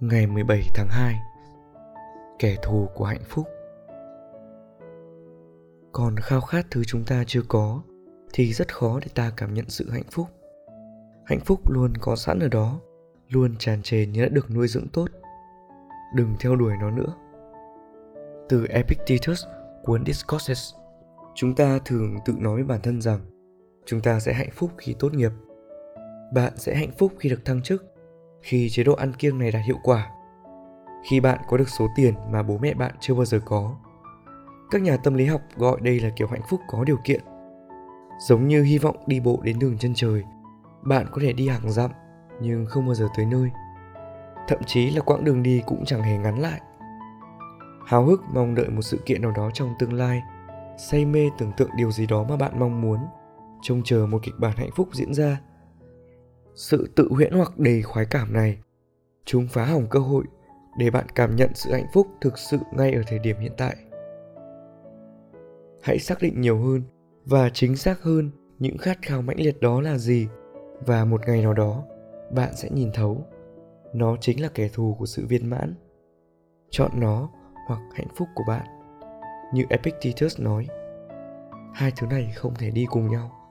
Ngày 17 tháng 2 Kẻ thù của hạnh phúc. Còn khao khát thứ chúng ta chưa có Thì rất khó để ta cảm nhận sự hạnh phúc. Hạnh phúc luôn có sẵn ở đó Luôn tràn trề như đã được nuôi dưỡng tốt. Đừng theo đuổi nó nữa. Từ Epictetus, cuốn Discourses Chúng ta thường tự nói với bản thân rằng Chúng ta sẽ hạnh phúc khi tốt nghiệp. Bạn sẽ hạnh phúc khi được thăng chức khi chế độ ăn kiêng này đạt hiệu quả. Khi bạn có được số tiền mà bố mẹ bạn chưa bao giờ có, các nhà tâm lý học gọi đây là kiểu hạnh phúc có điều kiện. Giống như hy vọng đi bộ đến đường chân trời, bạn có thể đi hàng dặm nhưng không bao giờ tới nơi. Thậm chí là quãng đường đi cũng chẳng hề ngắn lại. Háo hức mong đợi một sự kiện nào đó trong tương lai, say mê tưởng tượng điều gì đó mà bạn mong muốn, trông chờ một kịch bản hạnh phúc diễn ra sự tự huyễn hoặc đầy khoái cảm này. Chúng phá hỏng cơ hội để bạn cảm nhận sự hạnh phúc thực sự ngay ở thời điểm hiện tại. Hãy xác định nhiều hơn và chính xác hơn những khát khao mãnh liệt đó là gì và một ngày nào đó, bạn sẽ nhìn thấu. Nó chính là kẻ thù của sự viên mãn. Chọn nó hoặc hạnh phúc của bạn, như epictetus nói. Hai thứ này không thể đi cùng nhau.